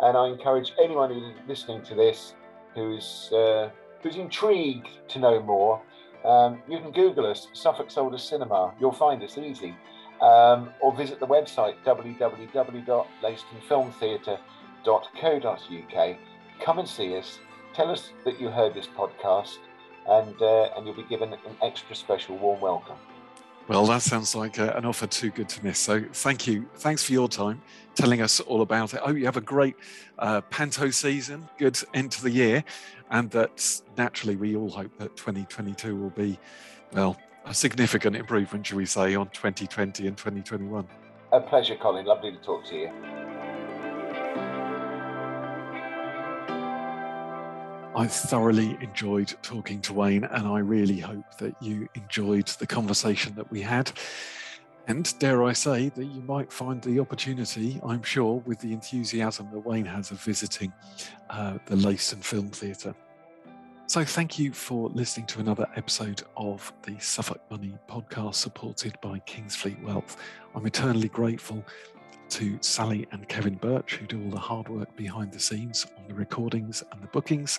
And I encourage anyone who's listening to this who's, uh, who's intrigued to know more, um, you can Google us, Suffolk's Oldest Cinema. You'll find us easy. Um, or visit the website www.leistonfilmtheatre.co.uk. Come and see us tell us that you heard this podcast, and uh, and you'll be given an extra special warm welcome.
Well, that sounds like uh, an offer too good to miss. So, thank you. Thanks for your time telling us all about it. Oh, you have a great uh, panto season, good end to the year, and that naturally we all hope that 2022 will be, well, a significant improvement, shall we say, on 2020 and 2021.
A pleasure, Colin. Lovely to talk to you.
I thoroughly enjoyed talking to Wayne, and I really hope that you enjoyed the conversation that we had. And dare I say that you might find the opportunity, I'm sure, with the enthusiasm that Wayne has of visiting uh, the Leiston Film Theatre. So, thank you for listening to another episode of the Suffolk Money podcast supported by Kingsfleet Wealth. I'm eternally grateful to Sally and Kevin Birch, who do all the hard work behind the scenes on the recordings and the bookings,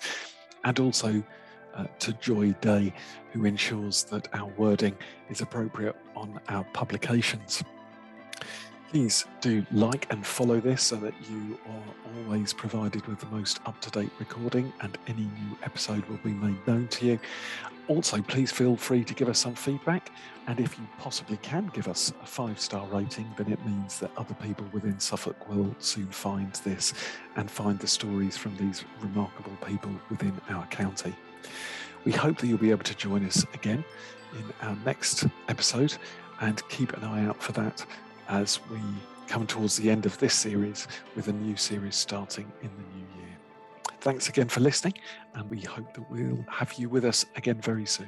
and also uh, to Joy Day, who ensures that our wording is appropriate on our publications. Please do like and follow this so that you are always provided with the most up to date recording and any new episode will be made known to you. Also, please feel free to give us some feedback. And if you possibly can give us a five star rating, then it means that other people within Suffolk will soon find this and find the stories from these remarkable people within our county. We hope that you'll be able to join us again in our next episode and keep an eye out for that as we come towards the end of this series with a new series starting in the new year. Thanks again for listening, and we hope that we'll have you with us again very soon.